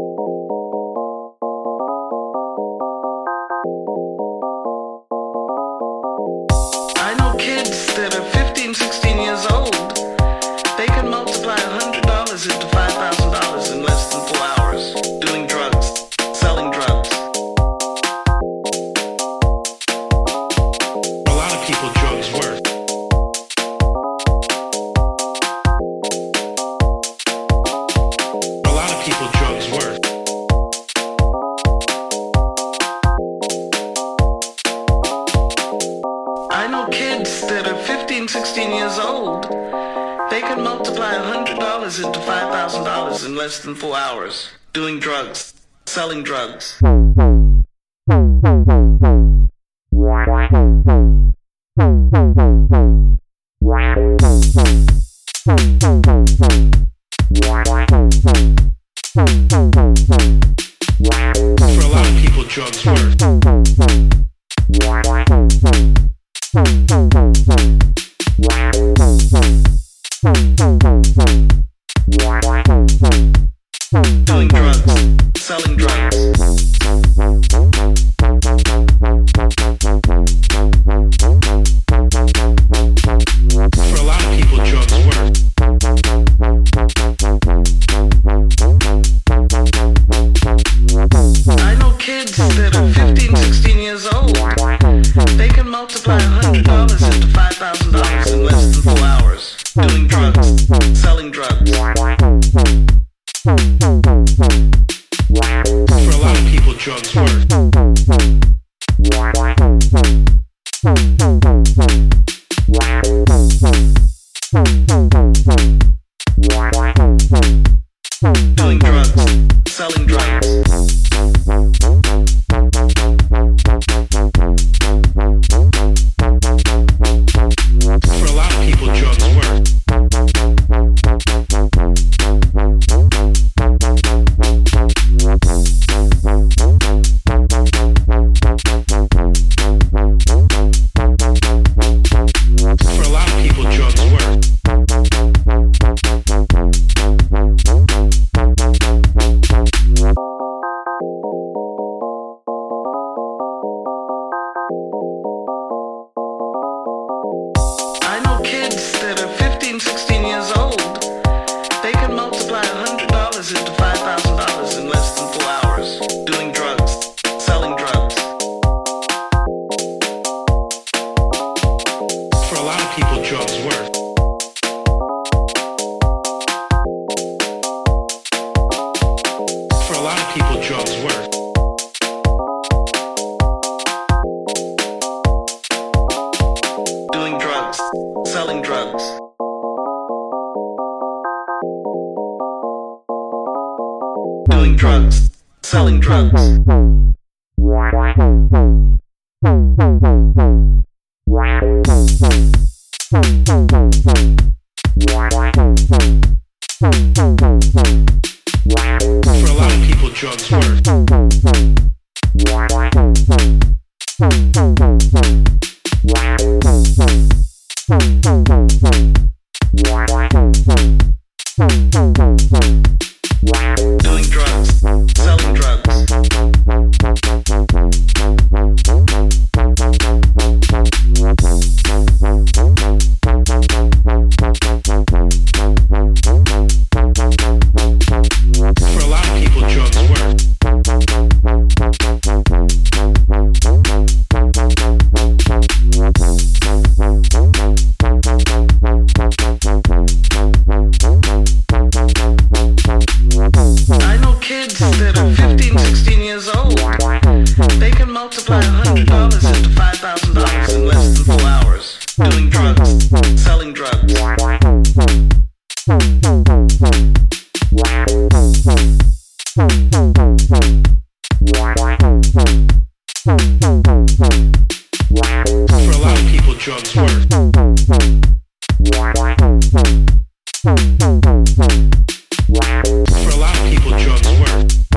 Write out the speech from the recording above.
you Five hundred dollars into $5,000 in less than four hours, doing drugs, selling drugs. For a lot of people, drugs work. Selling drugs. Selling drugs. For a lot of people, drugs work. 16 years old, they can multiply $100 into $5,000 in less than four hours doing drugs, selling drugs. For a lot of people, drugs work. For a lot of people, drugs work. selling drugs. selling drugs, selling drugs. For a lot of people, drugs work. doing drugs, selling drugs. For a lot of people, drugs work. For a lot of people, drugs work.